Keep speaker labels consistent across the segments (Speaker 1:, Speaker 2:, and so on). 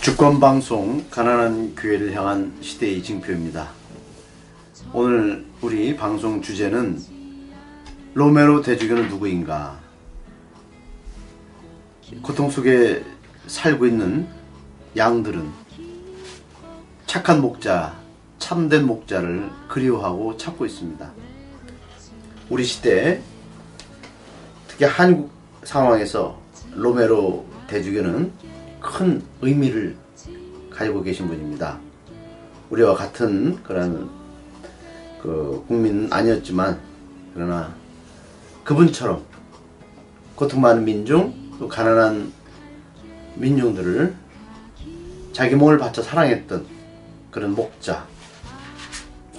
Speaker 1: 주권방송 가난한 교회를 향한 시대의 징표입니다. 오늘 우리 방송 주제는 로메로 대주교는 누구인가? 고통 속에 살고 있는 양들은 착한 목자, 참된 목자를 그리워하고 찾고 있습니다. 우리 시대 특히 한국 상황에서 로메로 대주교는 큰 의미를 가지고 계신 분입니다. 우리와 같은 그런 그 국민은 아니었지만 그러나 그분처럼 고통 많은 민중 또 가난한 민중들을 자기 몸을 바쳐 사랑했던 그런 목자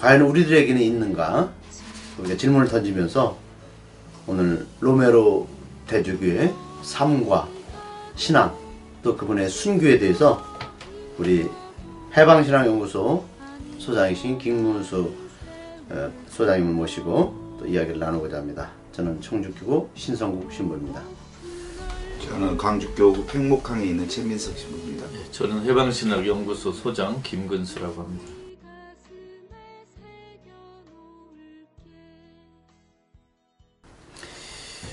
Speaker 1: 과연 우리들에게는 있는가 우리가 질문을 던지면서 오늘 로메로 대주교의 삶과 신앙 또 그분의 순교에 대해서 우리 해방신앙연구소 소장이신 김문수 어, 소장님을 모시고 또 이야기를 나누고자 합니다. 저는 청주교구 신성국 신부입니다.
Speaker 2: 저는 광주교구 팽목항에 있는 최민석 신부입니다.
Speaker 3: 예, 저는 해방신학연구소 소장 김근수라고 합니다.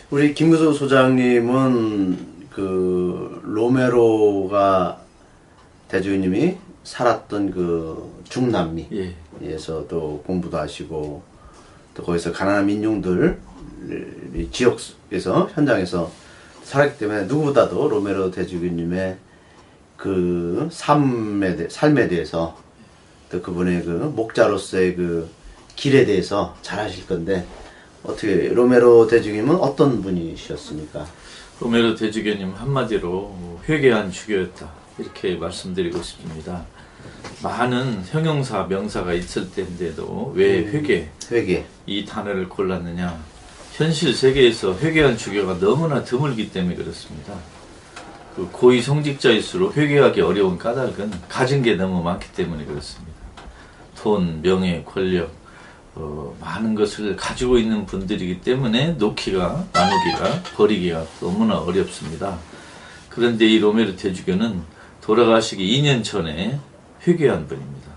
Speaker 1: 우리 김구수 소장님은 그 로메로가 대주님이 살았던 그 중남미에서도
Speaker 3: 예.
Speaker 1: 공부도 하시고 또 거기서 가난한 민중들 이 지역에서 현장에서 살았기 때문에 누구보다도 로메로 대주교님의 그 삶에, 대, 삶에 대해서 또 그분의 그 목자로서의 그 길에 대해서 잘 아실 건데 어떻게 로메로 대주교님은 어떤 분이셨습니까?
Speaker 3: 로메로 대주교님 한마디로 회개한 주교였다 이렇게 말씀드리고 싶습니다. 많은 형용사 명사가 있을 때인데도 왜 회개
Speaker 1: 회개
Speaker 3: 이 단어를 골랐느냐 현실 세계에서 회개한 주교가 너무나 드물기 때문에 그렇습니다. 그 고위 성직자일수록 회개하기 어려운 까닭은 가진 게 너무 많기 때문에 그렇습니다. 돈, 명예, 권력, 어, 많은 것을 가지고 있는 분들이기 때문에 놓기가, 나누기가, 버리기가 너무나 어렵습니다. 그런데 이 로메르 대주교는 돌아가시기 2년 전에 회개한 분입니다.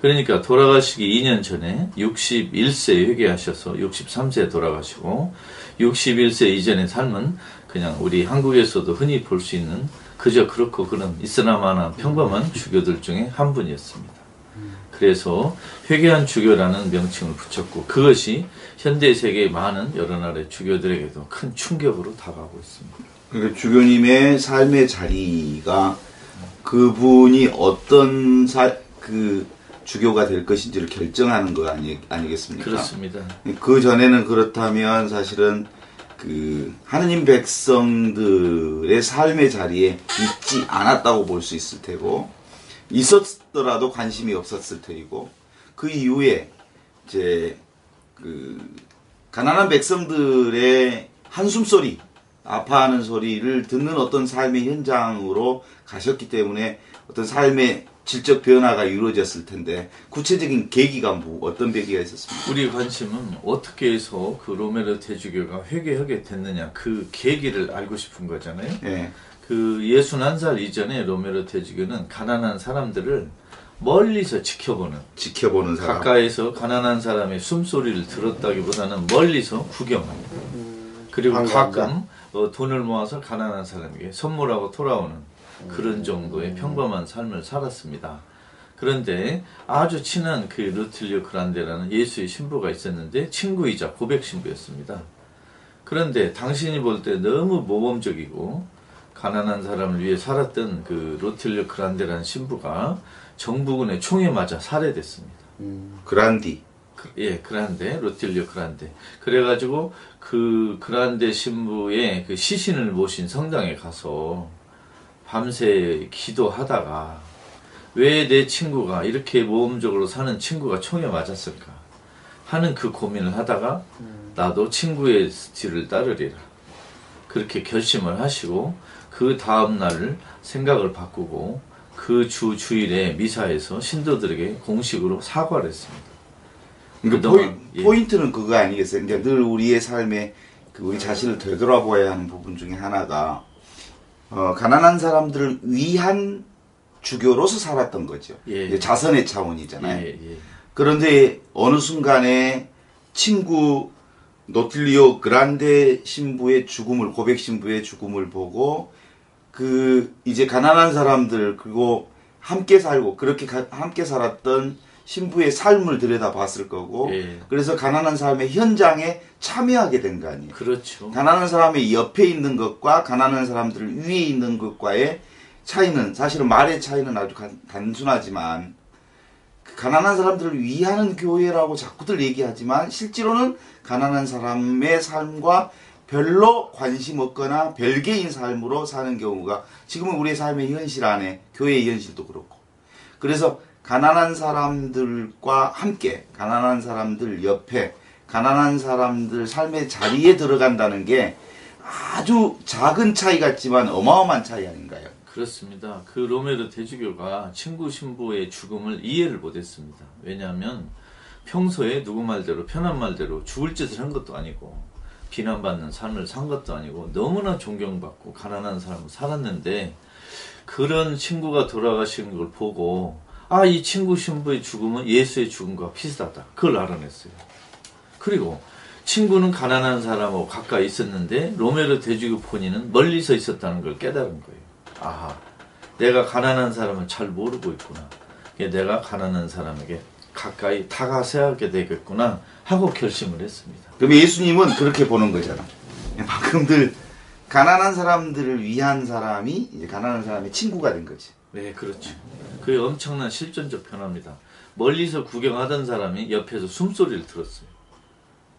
Speaker 3: 그러니까 돌아가시기 2년 전에 61세에 회개하셔서 63세에 돌아가시고 61세 이전의 삶은 그냥 우리 한국에서도 흔히 볼 수 있는 그저 그렇고 그런 이슬람화나 평범한 주교들 중에 한 분이었습니다. 그래서 회개한 주교라는 명칭을 붙였고 그것이 현대 세계의 많은 여러 나라의 주교들에게도 큰 충격으로 다가오고 있습니다.
Speaker 2: 그러니까 주교님의 삶의 자리가 그분이 어떤 사, 그 주교가 될 것인지를 결정하는 거 아니, 아니겠습니까?
Speaker 3: 그렇습니다.
Speaker 2: 그 전에는 그렇다면 사실은 그 하느님 백성들의 삶의 자리에 있지 않았다고 볼 수 있을 테고 있었더라도 관심이 없었을 테이고 그 이후에 이제 그 가난한 백성들의 한숨 소리 아파하는 소리를 듣는 어떤 삶의 현장으로 가셨기 때문에 어떤 삶의 질적 변화가 이루어졌을 텐데 구체적인 계기가 뭐 어떤 계기가 있었습니까?
Speaker 3: 우리 관심은 어떻게 해서 그 로메르 대주교가 회개하게 됐느냐 그 계기를 알고 싶은 거잖아요.
Speaker 2: 예.
Speaker 3: 그 61살 이전에 로메르 대주교는 가난한 사람들을 멀리서 지켜보는
Speaker 2: 지켜보는 사람.
Speaker 3: 가까이서 가난한 사람의 숨소리를 들었다기보다는 멀리서 구경하는 그리고. 가끔 어, 돈을 모아서 가난한 사람에게 선물하고 돌아오는 그런 정도의 평범한 삶을 살았습니다. 그런데 아주 친한 그 루틸리오 그란데라는 예수의 신부가 있었는데 친구이자 고백 신부였습니다. 그런데 당신이 볼 때 너무 모범적이고 가난한 사람을 위해 살았던 그 루틸리오 그란데라는 신부가 정부군의 총에 맞아 살해됐습니다.
Speaker 2: 그란디.
Speaker 3: 그- 예, 그란데, 로틸리오 그란데. 그래가지고 그 그란데 신부의 그 시신을 모신 성당에 가서 밤새 기도하다가 왜 내 친구가 이렇게 모험적으로 사는 친구가 총에 맞았을까 하는 그 고민을 하다가 나도 친구의 뒤를 따르리라. 그렇게 결심을 하시고 그 다음 날 생각을 바꾸고 그 주 주일에 미사에서 신도들에게 공식으로 사과를 했습니다.
Speaker 2: 그러니까
Speaker 3: 그동안,
Speaker 2: 포인,
Speaker 3: 예.
Speaker 2: 포인트는 그거 아니겠어요? 그러니까 늘 우리의 삶에 그 우리 자신을 되돌아보아야 하는 부분 중에 하나가 어, 가난한 사람들을 위한 주교로서 살았던 거죠.
Speaker 3: 예.
Speaker 2: 이제 자선의 차원이잖아요.
Speaker 3: 예, 예.
Speaker 2: 그런데 어느 순간에 친구 노틸리오 그란데 신부의 죽음을 고백 신부의 죽음을 보고 그 이제 가난한 사람들 그리고 함께 살고 그렇게 가- 함께 살았던 신부의 삶을 들여다봤을 거고
Speaker 3: 예.
Speaker 2: 그래서 가난한 사람의 현장에 참여하게 된 거 아니에요.
Speaker 3: 그렇죠.
Speaker 2: 가난한 사람의 옆에 있는 것과 가난한 사람들 위에 있는 것과의 차이는 사실은 말의 차이는 아주 간- 단순하지만 그 가난한 사람들을 위하는 교회라고 자꾸들 얘기하지만 실제로는 가난한 사람의 삶과 별로 관심 없거나 별개인 삶으로 사는 경우가 지금은 우리의 삶의 현실 안에 교회의 현실도 그렇고 그래서 가난한 사람들과 함께 가난한 사람들 옆에 가난한 사람들 삶의 자리에 들어간다는 게 아주 작은 차이 같지만 어마어마한 차이 아닌가요?
Speaker 3: 그렇습니다. 그 로메르 대주교가 친구 신부의 죽음을 이해를 못했습니다. 왜냐하면 평소에 누구 말대로 편한 말대로 죽을 짓을 한 것도 아니고 비난받는 삶을 산 것도 아니고 너무나 존경받고 가난한 삶을 살았는데 그런 친구가 돌아가시는 걸 보고 아 이 친구 신부의 죽음은 예수의 죽음과 비슷하다. 그걸 알아냈어요. 그리고 친구는 가난한 사람하고 가까이 있었는데 로메르 대주교 본인은 멀리서 있었다는 걸 깨달은 거예요. 아하, 내가 가난한 사람을 잘 모르고 있구나. 내가 가난한 사람에게 가까이 다가서야게 되겠구나 하고 결심을 했습니다.
Speaker 2: 그럼 예수님은 그렇게 보는 거잖아. 방금들 가난한 사람들을 위한 사람이 이제 가난한 사람의 친구가 된 거지.
Speaker 3: 네, 그렇죠. 그게 엄청난 실존적 변화입니다. 멀리서 구경하던 사람이 옆에서 숨소리를 들었어요.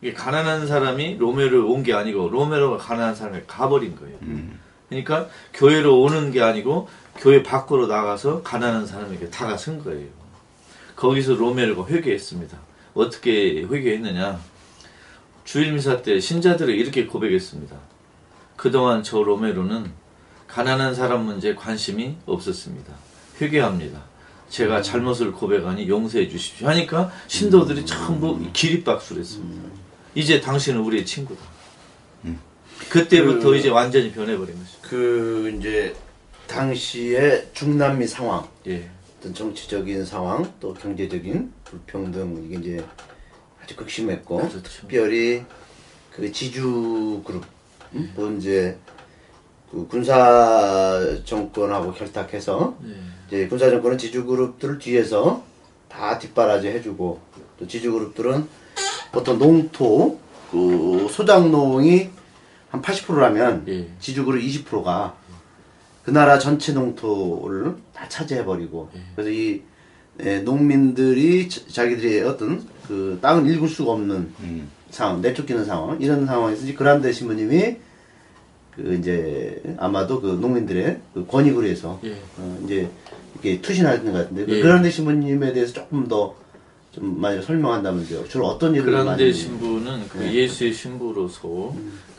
Speaker 3: 이게 가난한 사람이 로메로 온 게 아니고 로메로가 가난한 사람에 가버린 거예요. 그러니까 교회로 오는 게 아니고 교회 밖으로 나가서 가난한 사람에게 다가선 거예요. 거기서 로메로가 회개했습니다. 어떻게 회개했느냐? 주일 미사 때 신자들이 이렇게 고백했습니다. 그동안 저 로메로는 가난한 사람 문제에 관심이 없었습니다. 회개합니다. 제가 잘못을 고백하니 용서해 주십시오. 하니까 신도들이 전부 기립박수를 했습니다. 이제 당신은 우리의 친구다. 그때부터
Speaker 1: 그-
Speaker 3: 이제 완전히 변해버린 것이죠.
Speaker 1: 그 이제 당시의 중남미 상황,
Speaker 3: 예.
Speaker 1: 어떤 정치적인 상황, 또 경제적인 불평등 이게 이제 아주 극심했고
Speaker 3: 그렇죠.
Speaker 1: 특별히 그 지주 그룹, 음? 또 이제 그 군사 정권하고 결탁해서
Speaker 3: 예.
Speaker 1: 이제 군사 정권은 지주 그룹들을 뒤에서 다 뒷바라지 해주고 또 지주 그룹들은 보통 농토 그 소작농이 한 80%라면
Speaker 3: 예.
Speaker 1: 지주 그룹 20%가 그 나라 전체 농토를 다 차지해버리고
Speaker 3: 예.
Speaker 1: 그래서 이 에, 농민들이 자- 자기들이 어떤 그 땅을 읽을 수가 없는
Speaker 2: 음.
Speaker 1: 상황, 내쫓기는 상황 이런 상황에서 이제 그란데 신부님이 그 이제 아마도 그 농민들의 그 권익을 위해서
Speaker 3: 예.
Speaker 1: 어, 이제 이렇게 투신하는 것 같은데 그
Speaker 3: 예.
Speaker 1: 그란데 신부님에 대해서 조금 더 좀 많이 설명한다면요. 주로 어떤 일을
Speaker 3: 그란데
Speaker 1: 많이
Speaker 3: 신부는 그
Speaker 1: 네.
Speaker 3: 예수의 신부로서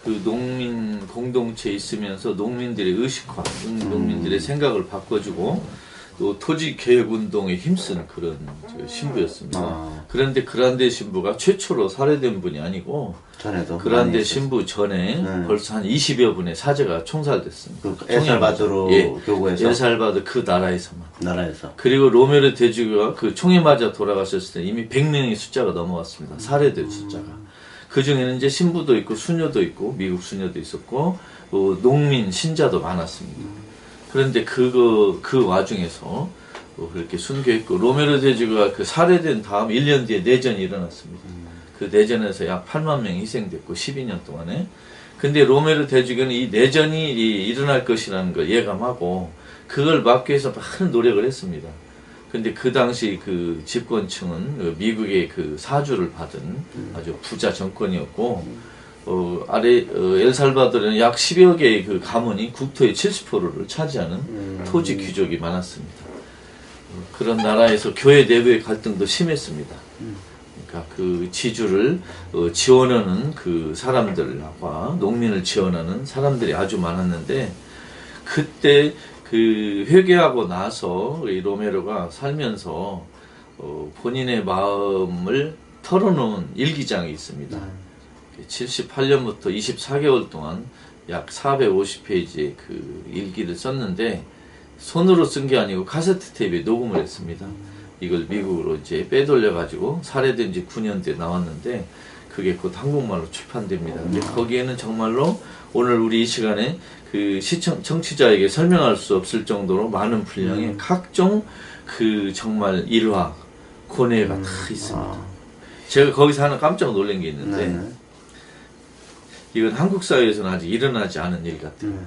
Speaker 3: 그 농민 공동체에 있으면서 농민들의 의식화,
Speaker 1: 음.
Speaker 3: 농민들의 생각을 바꿔주고 또 토지 개혁 운동에 힘쓴 그런 저 신부였습니다.
Speaker 1: 아.
Speaker 3: 그런데 그란데 신부가 최초로 살해된 분이 아니고
Speaker 1: 전에도
Speaker 3: 그란데 신부 전에
Speaker 1: 네.
Speaker 3: 벌써 한 20여 분의 사제가 총살됐습니다.
Speaker 1: 그 엘살바도르
Speaker 3: 예.
Speaker 1: 교구에서
Speaker 3: 엘살바도 그 나라에서만.
Speaker 1: 나라에서
Speaker 3: 그리고 로메르 대주교가 그 총에 맞아 돌아가셨을 때 이미 100명의 숫자가 넘어왔습니다. 살해된 숫자가. 그 중에는 이제 신부도 있고 수녀도 있고 미국 수녀도 있었고 어, 농민 신자도 많았습니다. 그런데 그거 그 와중에서 어, 그렇게 순교했고 로메르 대주교가 그 살해된 다음 1년 뒤에 내전이 일어났습니다. 그 내전에서 약 8만 명이 희생됐고 12년 동안에 근데 로메르 대주교는 이 내전이 이- 일어날 것이라는 걸 예감하고 그걸 막기 위해서 많은 노력을 했습니다. 근데 그 당시 그 집권층은 그 미국의 그 사주를 받은 아주 부자 정권이었고 어, 아래 어, 엘살바도르는 약 10여 개의 그 가문이 국토의 70%를 차지하는 토지 귀족이 많았습니다. 어, 그런 나라에서 교회 내부의 갈등도 심했습니다. 그러니까 그 지주를 어, 지원하는 그 사람들과 농민을 지원하는 사람들이 아주 많았는데 그때 그 회개하고 나서 이 로메로가 살면서 어, 본인의 마음을 털어놓은 일기장이 있습니다. 78년부터 24개월 동안 약 450페이지의 그 일기를 썼는데 손으로 쓴 게 아니고 카세트 테이프에 녹음을 했습니다. 이걸 미국으로 이제 빼돌려 가지고 살해된 지 9년 대 나왔는데 그게 곧 한국말로 출판됩니다. 근데 거기에는 정말로 오늘 우리 이 시간에 그 시청 청취자에게 설명할 수 없을 정도로 많은 분량의 각종 그 정말 일화 고뇌가 다 있습니다.
Speaker 1: 아,
Speaker 3: 제가 거기서 하나 깜짝 놀란 게 있는데
Speaker 1: 네.
Speaker 3: 이건 한국 사회에서는 아직 일어나지 않은 일 같아요.
Speaker 1: 네.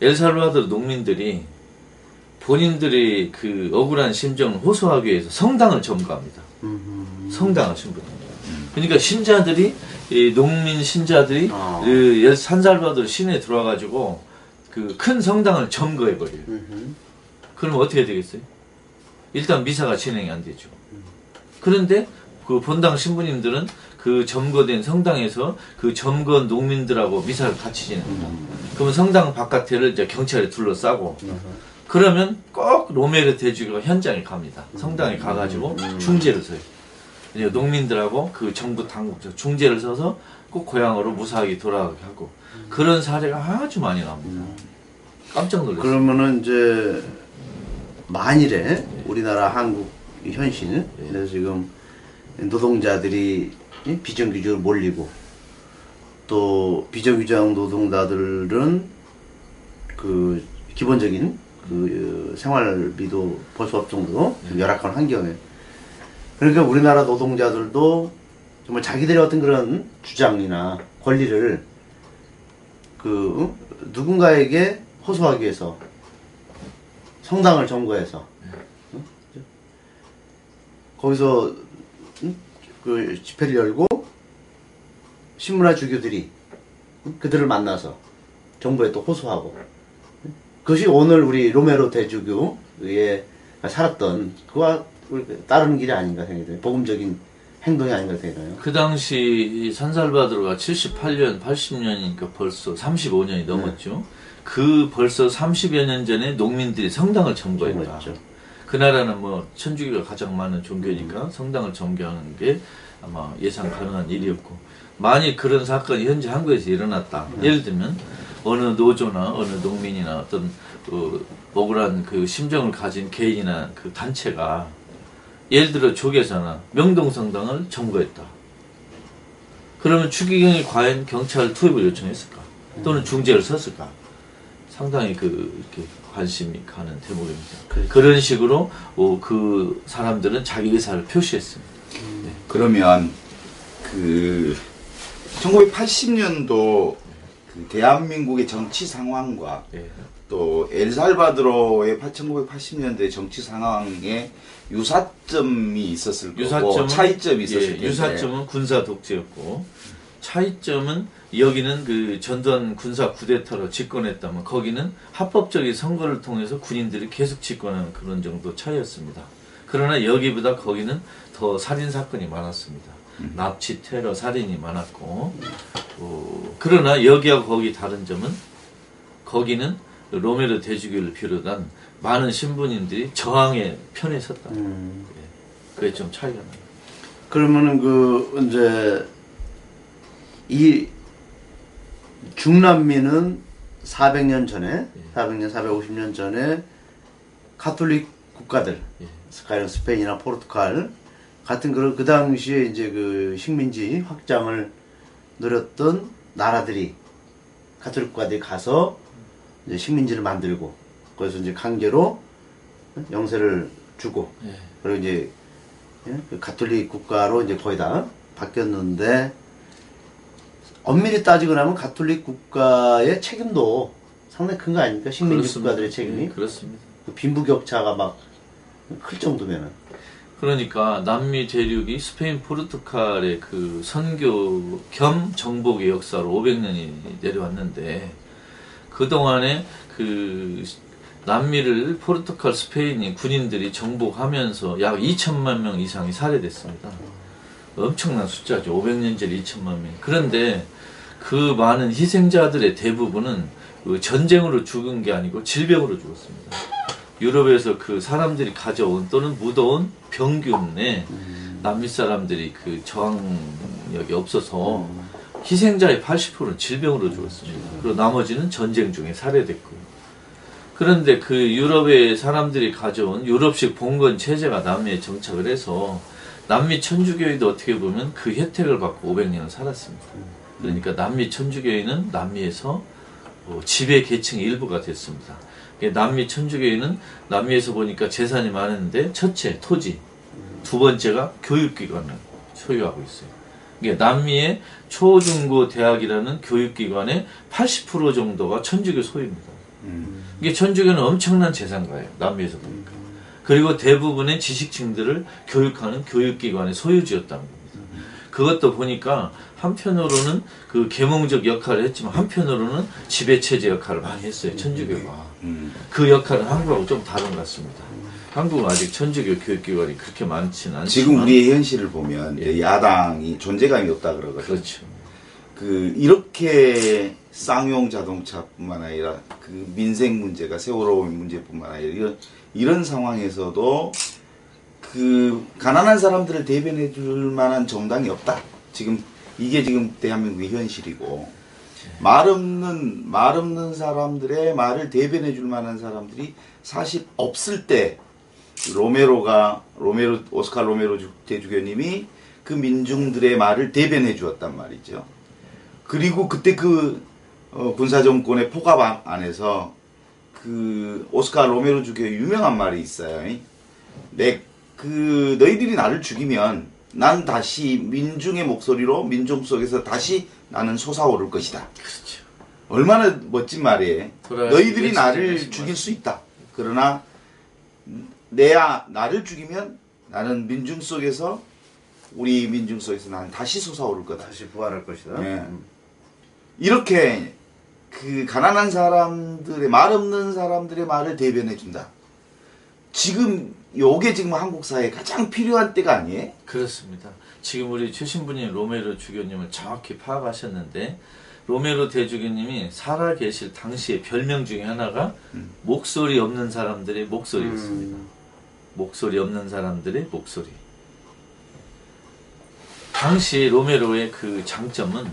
Speaker 3: 엘살바도르 농민들이 본인들의 그 억울한 심정을 호소하기 위해서 성당을 점거합니다.
Speaker 1: 음,
Speaker 3: 성당을 신부합니다. 그러니까 신자들이 이 농민 신자들이
Speaker 1: 아.
Speaker 3: 그 엘- 산살바도르 시내에 들어와가지고 그 큰 성당을 점거해 버려요.
Speaker 1: 음,
Speaker 3: 그럼 어떻게 되겠어요? 일단 미사가 진행이 안 되죠. 그런데 그 본당 신부님들은 그 점거된 성당에서 그 점거 농민들하고 미사를 같이 지냅니다. 그러면 성당 바깥에를 이제 경찰이 둘러싸고 그러면 꼭 로메르 대주교가 현장에 갑니다. 성당에 가가지고 중재를 서요. 농민들하고 그 정부 당국자 중재를 서서 꼭 고향으로 무사하게 돌아가게 하고 그런 사례가 아주 많이 나옵니다. 깜짝 놀랐어요.
Speaker 1: 그러면은 이제 만일에 우리나라 한국 이 현실 그래서 지금 노동자들이 이 비정규직으로 몰리고 또 비정규직 노동자들은 그 기본적인 그 생활비도 벌 수 없을 정도로 좀 열악한 환경에 그러니까 우리나라 노동자들도 정말 자기들의 어떤 그런 주장이나 권리를 그 어? 누군가에게 호소하기 위해서 성당을 점거해서 응? 거기서 응? 그 집회를 열고 신문화 주교들이 응? 그들을 만나서 정부에 또 호소하고 응? 그것이 오늘 우리 로메로 대주교의 살았던 그와 따르는 길이 아닌가 생각이 들어요. 복음적인 행동이 아닌가 생각해요.
Speaker 3: 그 당시 산살바도르가 78년, 80년이니까 벌써 35년이 넘었죠. 그 벌써 30여 년 전에 농민들이 성당을 점거했다.
Speaker 1: 점거했죠.
Speaker 3: 그 나라는 뭐 천주교가 가장 많은 종교니까 성당을 점거하는 게 아마 예상 가능한 일이었고 만일 그런 사건이 현재 한국에서 일어났다. 예를 들면 어느 노조나 어느 농민이나 어떤 그 억울한 그 심정을 가진 개인이나 그 단체가 예를 들어 조계사나 명동성당을 점거했다. 그러면 추기경이 과연 경찰 투입을 요청했을까? 또는 중재를 섰을까? 상당히 그 이렇게 관심이 가는 대목입니다.
Speaker 1: 그렇죠.
Speaker 3: 그런 식으로 어, 그 사람들은 자기 의사를 표시했습니다.
Speaker 2: 그러면 그 1980년도 그 대한민국의 정치 상황과
Speaker 3: 예.
Speaker 2: 또 엘살바도르의 1980년대 정치 상황에 유사점이 있었을 거고 차이점이 있었을
Speaker 3: 예,
Speaker 2: 텐데
Speaker 3: 유사점은 군사 독재였고 차이점은 여기는 그 전두환 군사 쿠데타로 집권했다면 거기는 합법적인 선거를 통해서 군인들이 계속 집권하는 그런 정도 차이였습니다. 그러나 여기보다 거기는 더 살인 사건이 많았습니다. 납치, 테러, 살인이 많았고 어, 그러나 여기하고 거기 다른 점은 거기는 로메르 대주교를 비롯한 많은 신부님들이 저항의 편에 섰다.
Speaker 1: 음.
Speaker 3: 그게 좀 차이가 나요.
Speaker 1: 그러면은 그 이제 이 중남미는 400년 전에 400년 450년 전에 카톨릭 국가들
Speaker 3: 예.
Speaker 1: 스카이런 스페인이나 포르투갈 같은 그런 그 당시에 이제 그 식민지 확장을 노렸던 나라들이 카톨릭 국가들이 가서 이제 식민지를 만들고 거기서 이제 강제로 영세를 주고
Speaker 3: 예.
Speaker 1: 그리고 이제 예? 그 가톨릭 국가로 이제 거의 다 바뀌었는데 엄밀히 따지고 나면 가톨릭 국가의 책임도 상당히 큰 거 아닙니까? 식민지
Speaker 3: 그렇습니다.
Speaker 1: 국가들의 책임이
Speaker 3: 예, 그렇습니다.
Speaker 1: 그 빈부격차가 막 클 정도면은
Speaker 3: 그러니까 남미 대륙이 스페인 포르투갈의 그 선교 겸 정복의 역사로 500년이 내려왔는데 그동안에 그 남미를 포르투갈 스페인이 군인들이 정복하면서 약 2천만 명 이상이 살해됐습니다. 엄청난 숫자죠. 500년 전 2천만 명. 그런데 그 많은 희생자들의 대부분은 그 전쟁으로 죽은 게 아니고 질병으로 죽었습니다. 유럽에서 그 사람들이 가져온 또는 묻어온 병균에 남미 사람들이 그 저항력이 없어서 희생자의 80%는 질병으로 죽었습니다. 그리고 나머지는 전쟁 중에 살해됐고요. 그런데 그 유럽의 사람들이 가져온 유럽식 봉건 체제가 남미에 정착을 해서 남미 천주교회도 어떻게 보면 그 혜택을 받고 500년을 살았습니다. 그러니까 남미 천주교회는 남미에서 어, 지배 계층의 일부가 됐습니다. 남미 천주교회는 남미에서 보니까 재산이 많은데 첫째 토지, 두 번째가 교육기관을 소유하고 있어요. 이게 남미의 초중고 대학이라는 교육기관의 80% 정도가 천주교 소유입니다.
Speaker 2: 음.
Speaker 3: 이게 천주교는 엄청난 재산가예요. 남미에서 보니까. 그리고 대부분의 지식층들을 교육하는 교육기관의 소유주였다는 겁니다. 그것도 보니까 한편으로는 그 계몽적 역할을 했지만 한편으로는 지배체제 역할을 많이 했어요. 천주교가.
Speaker 2: 음.
Speaker 3: 그 역할은 한국하고 좀 다른 것 같습니다. 한국은 아직 천주교 교육기관이 그렇게 많지는 않지만
Speaker 2: 지금 우리의 현실을 보면 이제 야당이 존재감이 없다 그러거든요.
Speaker 3: 그렇죠.
Speaker 2: 그 이렇게 쌍용 자동차뿐만 아니라 그 민생 문제가 세월호 문제뿐만 아니라 이런 이런 상황에서도 그 가난한 사람들을 대변해 줄 만한 정당이 없다. 지금 이게 지금 대한민국의 현실이고 말 없는 말 없는 사람들의 말을 대변해 줄 만한 사람들이 사실 없을 때 로메로가 로메로 오스카 로메로 주- 대주교님이 그 민중들의 말을 대변해 주었단 말이죠. 그리고 그때 그 어, 군사 정권의 포갑 안- 안에서 그 오스카 로메로 주교의 유명한 말이 있어요. 내 그 너희들이 나를 죽이면 난 다시 민중의 목소리로 민중 속에서 다시 나는 솟아오를 것이다.
Speaker 3: 그렇죠.
Speaker 2: 얼마나 멋진 말이에요. 너희들이 나를 죽일
Speaker 3: 말씀.
Speaker 2: 수 있다. 그러나 내야 나를 죽이면 나는 민중 속에서 우리 민중 속에서 나는 다시 솟아오를 거다.
Speaker 1: 다시 부활할 것이다.
Speaker 2: 예.
Speaker 1: 음.
Speaker 2: 이렇게 그 가난한 사람들의 말 없는 사람들의 말을 대변해 준다. 지금 요게 지금 한국 사회에 가장 필요한 때가 아니에요?
Speaker 3: 그렇습니다. 지금 우리 최신부님 로메로 주교님을 정확히 파악하셨는데 로메로 대주교님이 살아 계실 당시의 별명 중에 하나가
Speaker 2: 음.
Speaker 3: 목소리 없는 사람들의 목소리였습니다.
Speaker 1: 음.
Speaker 3: 목소리 없는 사람들의 목소리. 당시 로메로의 그 장점은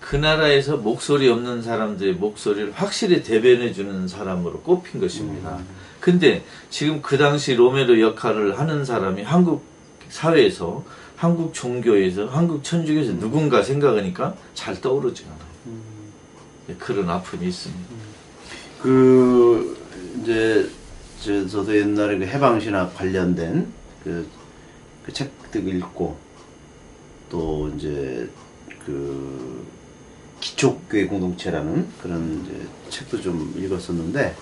Speaker 3: 그 나라에서 목소리 없는 사람들의 목소리를 확실히 대변해 주는 사람으로 꼽힌 것입니다. 근데 지금 그 당시 로메로 역할을 하는 사람이 한국 사회에서, 한국 종교에서, 한국 천주교에서 누군가 생각하니까 잘 떠오르지 않아요. 네, 그런 아픔이 있습니다.
Speaker 1: 그 이제 저, 저도 옛날에 그 해방신학 관련된 그, 그 책들 읽고 또 이제 그 기초교회 공동체라는 그런 책도 좀 읽었었는데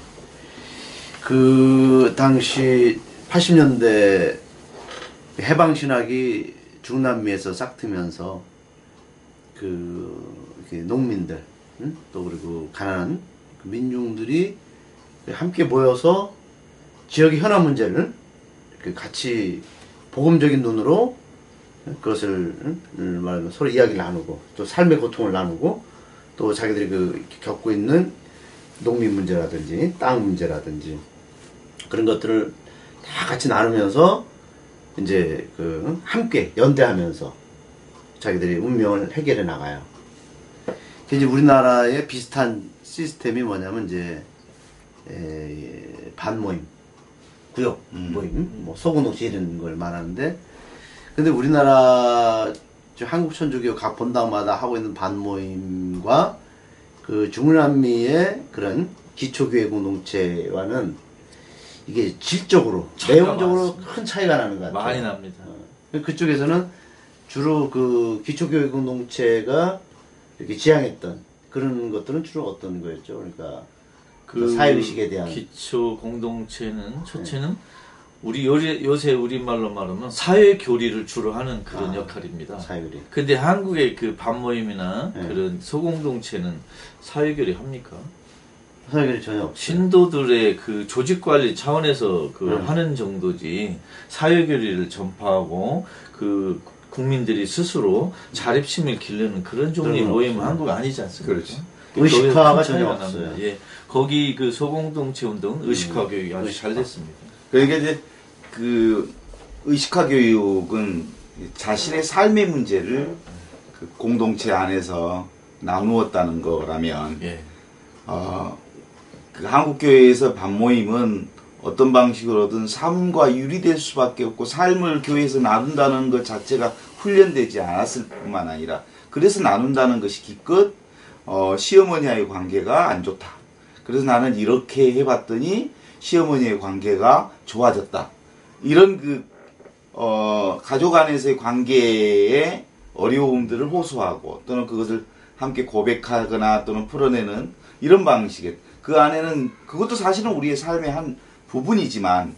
Speaker 1: 그 당시 80년대 해방신학이 중남미에서 싹트면서 그 농민들 응? 또 그리고 가난한 그 민중들이 함께 모여서 지역의 현안 문제를 같이 복음적인 눈으로 그것을 응? 말하면 서로 이야기를 나누고 또 삶의 고통을 나누고 또 자기들이 그 겪고 있는 농민 문제라든지 땅 문제라든지 그런 것들을 다 같이 나누면서 이제 그 함께 연대하면서 자기들이 운명을 해결해 나가요. 이제 우리나라의 비슷한 시스템이 뭐냐면 이제 에, 반모임, 구역
Speaker 2: 음.
Speaker 1: 모임, 뭐 소공동체 이런 걸 말하는데, 근데 우리나라 저 한국 천주교 각 본당마다 하고 있는 반모임과 그 중남미의 그런 기초교회 공동체와는 이게 질적으로 내용적으로
Speaker 3: 많습니다.
Speaker 1: 큰 차이가 나는 것 같아요.
Speaker 3: 많이 납니다.
Speaker 1: 그쪽에서는 주로 그 기초교육 공동체가 이렇게 지향했던 그런 것들은 주로 어떤 거였죠? 그러니까 그 사회의식에 대한
Speaker 3: 기초 공동체는 첫째는 우리 요리, 요새 우리말로 말하면 사회 교리를 주로 하는 그런
Speaker 1: 아,
Speaker 3: 역할입니다.
Speaker 1: 사회교리.
Speaker 3: 근데 한국의 그 반모임이나
Speaker 1: 네.
Speaker 3: 그런 소공동체는 사회 교리 합니까?
Speaker 1: 사회 교리 전혀 없어요.
Speaker 3: 신도들의 그 조직 관리 차원에서 그
Speaker 1: 음.
Speaker 3: 하는 정도지 사회 교리를 전파하고 그 국민들이 스스로 자립심을 기르는 그런 종류의 모임은. 한국 아니지 않습니까?
Speaker 2: 그렇지.
Speaker 1: 의식화가
Speaker 3: 거기서 큰
Speaker 1: 전혀 없어요.
Speaker 3: 예. 거기 그 소공동체 운동은 의식화 교육이 아주
Speaker 1: 의식화.
Speaker 3: 잘 됐습니다.
Speaker 2: 그러니까 이제 그 의식화 교육은 자신의 삶의 문제를 그 공동체 안에서 나누었다는 거라면
Speaker 3: 예.
Speaker 2: 어, 그 한국교회에서 반모임은 어떤 방식으로든 삶과 유리될 수밖에 없고 삶을 교회에서 나눈다는 것 자체가 훈련되지 않았을 뿐만 아니라 그래서 나눈다는 것이 기껏 어, 시어머니와의 관계가 안 좋다. 그래서 나는 이렇게 해봤더니 시어머니의 관계가 좋아졌다. 이런 그 어, 가족 안에서의 관계의 어려움들을 호소하고 또는 그것을 함께 고백하거나 또는 풀어내는 이런 방식의 그 안에는 그것도 사실은 우리의 삶의 한 부분이지만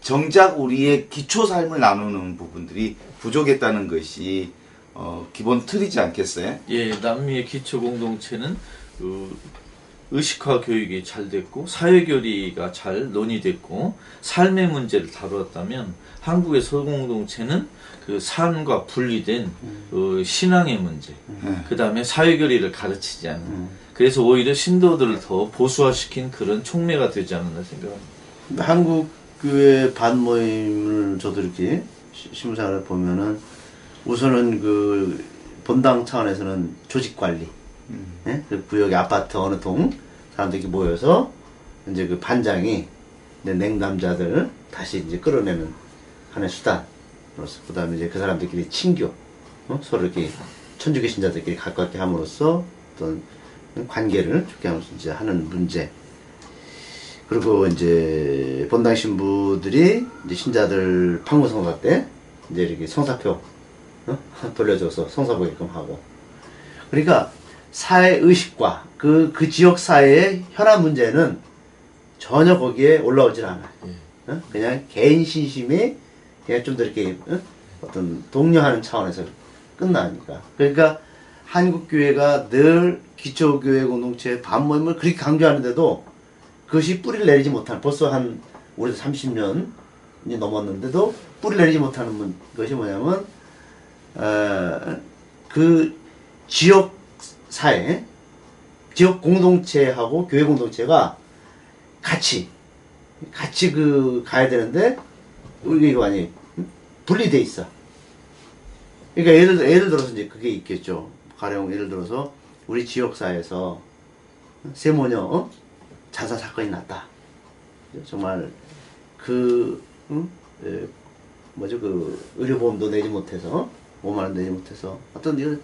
Speaker 2: 정작 우리의 기초 삶을 나누는 부분들이 부족했다는 것이 어, 기본 틀이지 않겠어요?
Speaker 3: 예, 남미의 기초 공동체는 그 의식화 교육이 잘 됐고 사회교리가 잘 논의됐고 삶의 문제를 다루었다면 한국의 소공동체는 그 삶과 분리된 그 신앙의 문제,
Speaker 2: 네.
Speaker 3: 그 다음에 사회교리를 가르치지 않는. 그래서 오히려 신도들을 더 보수화시킨 그런 촉매가 되지 않았나 생각합니다.
Speaker 1: 한국 교회 반 모임을 저도 이렇게 시- 신문사를 보면은 우선은 그 본당 차원에서는 조직 관리, 예? 그 구역의 아파트 어느 동 사람들이 모여서 이제 그 반장이 이제 냉담자들 다시 이제 끌어내는 하나의 수단으로서 그다음에 이제 그 사람들끼리 친교, 어? 서로 이렇게 천주교 신자들끼리 가깝게 함으로써 어떤 관계를 좋게 하면서 이제 하는 문제. 그리고 이제 본당 신부들이 이제 신자들 판고 성사 때 이제 이렇게 성사표 어? 돌려줘서 성사 보게끔 하고 그러니까 사회 의식과 그, 그 지역 사회의 현안 문제는 전혀 거기에 올라오질 않아요. 어? 그냥 개인 신심이 그냥 좀 더 이렇게 어? 어떤 독려하는 차원에서 끝나니까. 그러니까 한국 교회가 늘 기초교회 공동체 반모임을 그렇게 강조하는데도 그것이 뿌리를 내리지 못한 벌써 한 우리도 30년이 넘었는데도 뿌리를 내리지 못하는 문- 것이 뭐냐면 어, 그 지역 사회 지역 공동체하고 교회 공동체가 같이 같이 그 가야 되는데 이게 많이 분리돼 있어. 그러니까 예를 들- 예를 들어서 이제 그게 있겠죠. 가령 예를 들어서 우리 지역 사회에서 세모녀 어? 자살 사건이 났다. 정말 그 응? 에, 뭐죠 그 의료보험도 내지 못해서 5만 원 내지 못해서 어떤 일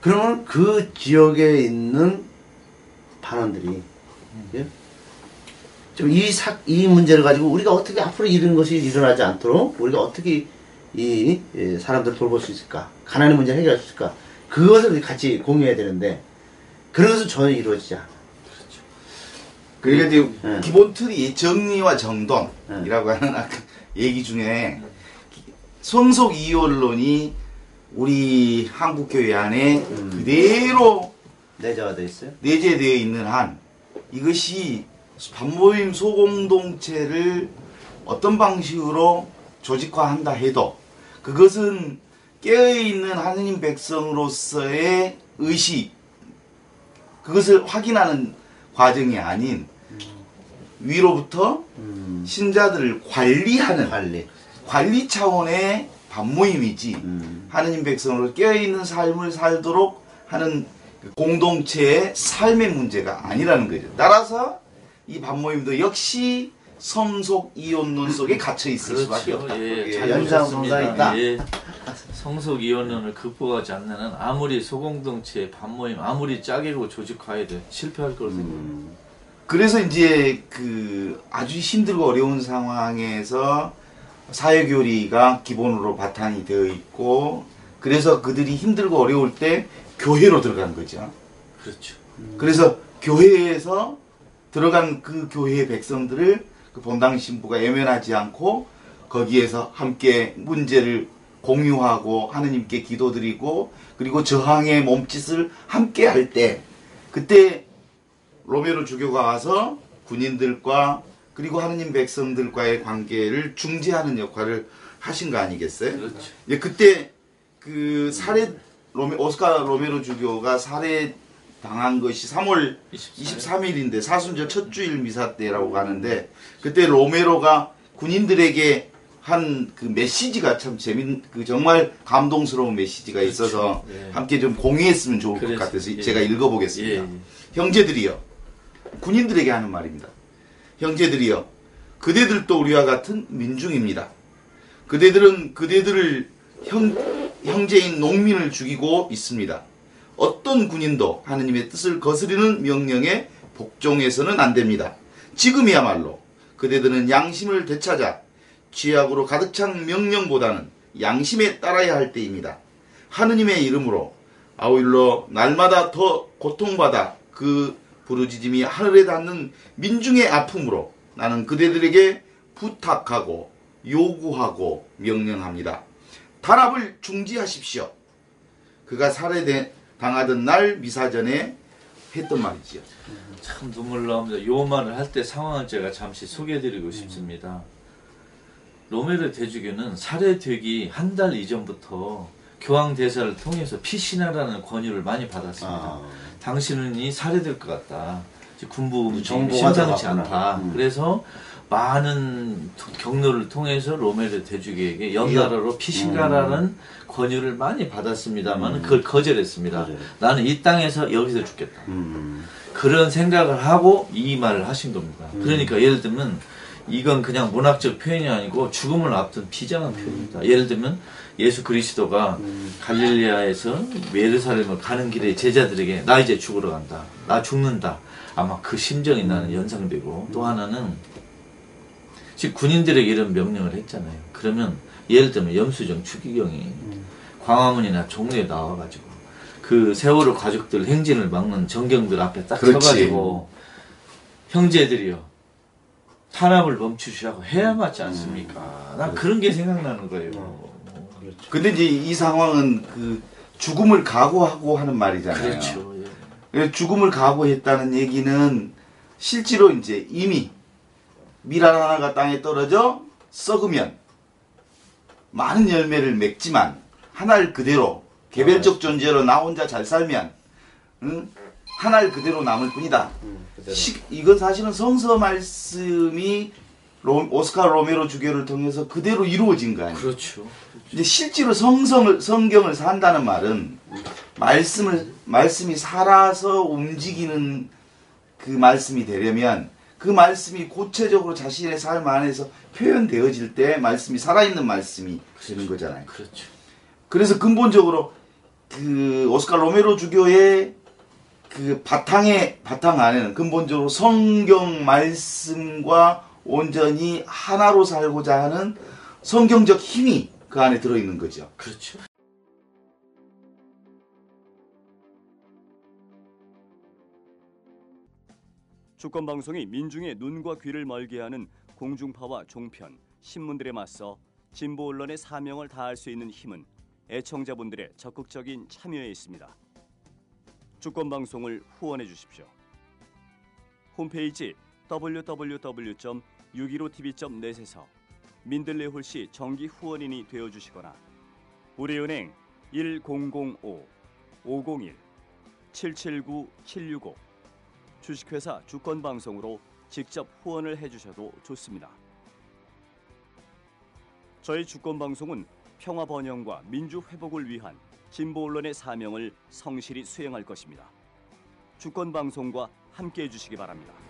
Speaker 1: 그러면 그 지역에 있는 반원들이 예? 좀이 사, 이 문제를 가지고 우리가 어떻게 앞으로 이런 것이 일어나지 않도록 우리가 어떻게 이 예, 사람들을 돌볼 수 있을까 가난의 문제를 해결할 수 있을까 그것을 같이 공유해야 되는데 그런 것은 전혀 이루어지지 않아.
Speaker 2: 그러니까 이제
Speaker 1: 네.
Speaker 2: 기본 틀이 정리와 정돈이라고 하는 아까 얘기 중에 성속 이혼론이 우리 한국 교회 안에 그대로
Speaker 1: 내재화돼 있어요.
Speaker 2: 내재되어 있는 한 이것이 반모임 소공동체를 어떤 방식으로 조직화한다 해도 그것은 깨어있는 하느님 백성으로서의 의식 그것을 확인하는 과정이 아닌 위로부터
Speaker 1: 음,
Speaker 2: 신자들을 관리하는
Speaker 1: 관리.
Speaker 2: 관리 차원의 반모임이지
Speaker 1: 음.
Speaker 2: 하느님 백성으로 깨어있는 삶을 살도록 하는 그 공동체의 삶의 문제가 아니라는 거죠. 따라서 이 반모임도 역시 성속 이혼론 속에 갇혀 있을 수밖에 없다.
Speaker 3: 예,
Speaker 2: 예,
Speaker 3: 잘
Speaker 1: 연장선상에
Speaker 3: 보셨습니다.
Speaker 1: 있다.
Speaker 3: 예. 성속 이혼론을 극복하지 않는 한 아무리 소공동체 반모임 아무리 짜게고 조직화해도 실패할 거로 생각합니다.
Speaker 1: 음.
Speaker 2: 그래서 이제 그 아주 힘들고 어려운 상황에서 사회교리가 기본으로 바탕이 되어 있고 그래서 그들이 힘들고 어려울 때 교회로 들어간 거죠.
Speaker 3: 그렇죠.
Speaker 2: 그래서 교회에서 들어간 그 교회의 백성들을 그 본당 신부가 예면하지 않고 거기에서 함께 문제를 공유하고 하느님께 기도드리고 그리고 저항의 몸짓을 함께 할 때 그때 로메로 주교가 와서 군인들과 그리고 하느님 백성들과의 관계를 중재하는 역할을 하신 거 아니겠어요?
Speaker 3: 그렇죠.
Speaker 2: 예, 그때 그 살해 로메 오스카 로메로 주교가 살해 당한 것이 3월
Speaker 3: 24일.
Speaker 2: 23일인데 사순절 첫 주일 미사 때라고 하는데 그때 로메로가 군인들에게 한 그 메시지가 참 재밌, 그 정말 감동스러운 메시지가 있어서
Speaker 3: 예.
Speaker 2: 함께 좀 공유했으면 좋을 것
Speaker 3: 그래서,
Speaker 2: 같아서
Speaker 3: 예.
Speaker 2: 제가 읽어보겠습니다.
Speaker 3: 예, 예.
Speaker 2: 형제들이여, 군인들에게 하는 말입니다. 형제들이여, 그대들도 우리와 같은 민중입니다. 그대들은 그대들을 형, 형제인 농민을 죽이고 있습니다. 어떤 군인도 하느님의 뜻을 거스르는 명령에 복종해서는 안 됩니다. 지금이야말로 그대들은 양심을 되찾아 죄악으로 가득 찬 명령보다는 양심에 따라야 할 때입니다. 하느님의 이름으로 아울러 날마다 더 고통받아 그 부르짖음이 하늘에 닿는 민중의 아픔으로 나는 그대들에게 부탁하고 요구하고 명령합니다. 단합을 중지하십시오. 그가 살해당하던 날 미사전에 했던 말이지요.
Speaker 3: 참 눈물 나옵니다. 요 말을 할 때 상황을 제가 잠시 소개해드리고 싶습니다. 로메르 대주교는 살해되기 한 달 이전부터 교황 대사를 통해서 피신하라는 권유를 많이 받았습니다.
Speaker 1: 아.
Speaker 3: 당신은 이 살해될 것 같다. 군부 움직임이
Speaker 1: 정보가
Speaker 3: 심상치. 않다.
Speaker 1: 음.
Speaker 3: 그래서 많은 경로를 통해서 로메르 대주교에게 연나라로 피신가라는 권유를 많이 받았습니다만 그걸 거절했습니다.
Speaker 1: 거절.
Speaker 3: 나는 이 땅에서 여기서 죽겠다.
Speaker 1: 음.
Speaker 3: 그런 생각을 하고 이 말을 하신 겁니다. 그러니까 예를 들면 이건 그냥 문학적 표현이 아니고 죽음을 앞둔 비장한 표현입니다. 예를 들면 예수 그리스도가 갈릴리아에서 예루살렘을 가는 길에 제자들에게 나 이제 죽으러 간다. 나 죽는다. 아마 그 심정이 나는 연상되고 또 하나는 지금 군인들에게 이런 명령을 했잖아요. 그러면 예를 들면 염수정 추기경이 광화문이나 종로에 나와가지고 그 세월호 가족들 행진을 막는 전경들 앞에 딱
Speaker 2: 그렇지.
Speaker 3: 서가지고 형제들이요 탄압을 멈추시라고 해야 맞지 않습니까? 난 그런 게 생각나는 거예요.
Speaker 2: 근데 이제 이 상황은 그 죽음을 각오하고 하는 말이잖아요.
Speaker 3: 그렇죠. 예.
Speaker 2: 죽음을 각오했다는 얘기는 실제로 이제 이미 밀 하나가 땅에 떨어져 썩으면 많은 열매를 맺지만 하나를 그대로 개별적 존재로 나 혼자 잘 살면 응? 하나를 그대로 남을 뿐이다. 시- 이건 사실은 성서 말씀이 로- 오스카 로메로 주교를 통해서 그대로 이루어진 거 아니에요.
Speaker 3: 그렇죠.
Speaker 2: 근데 실제로 성성을 성경을 산다는 말은 말씀을 말씀이 살아서 움직이는 그 말씀이 되려면 그 말씀이 구체적으로 자신의 삶 안에서 표현되어질 때 말씀이 살아있는 말씀이 되는 거잖아요.
Speaker 3: 그렇죠.
Speaker 2: 그래서 근본적으로 그 오스카 로메로 주교의 그 바탕의 바탕 안에는 근본적으로 성경 말씀과 온전히 하나로 살고자 하는 성경적 힘이 그 안에 들어 있는 거죠.
Speaker 3: 그렇죠.
Speaker 4: 주권 방송이 민중의 눈과 귀를 멀게 하는 공중파와 종편, 신문들에 맞서 진보 언론의 사명을 다할 수 있는 힘은 애청자분들의 적극적인 참여에 있습니다. 주권 방송을 후원해 주십시오. 홈페이지 www.615tv.net에서 민들레 홀씨 정기 후원인이 되어 주시거나 우리은행 1005 501 779 765 주식회사 주권방송으로 직접 후원을 해 주셔도 좋습니다. 저희 주권방송은 평화 번영과 민주 회복을 위한 진보 언론의 사명을 성실히 수행할 것입니다. 주권방송과 함께 해 주시기 바랍니다.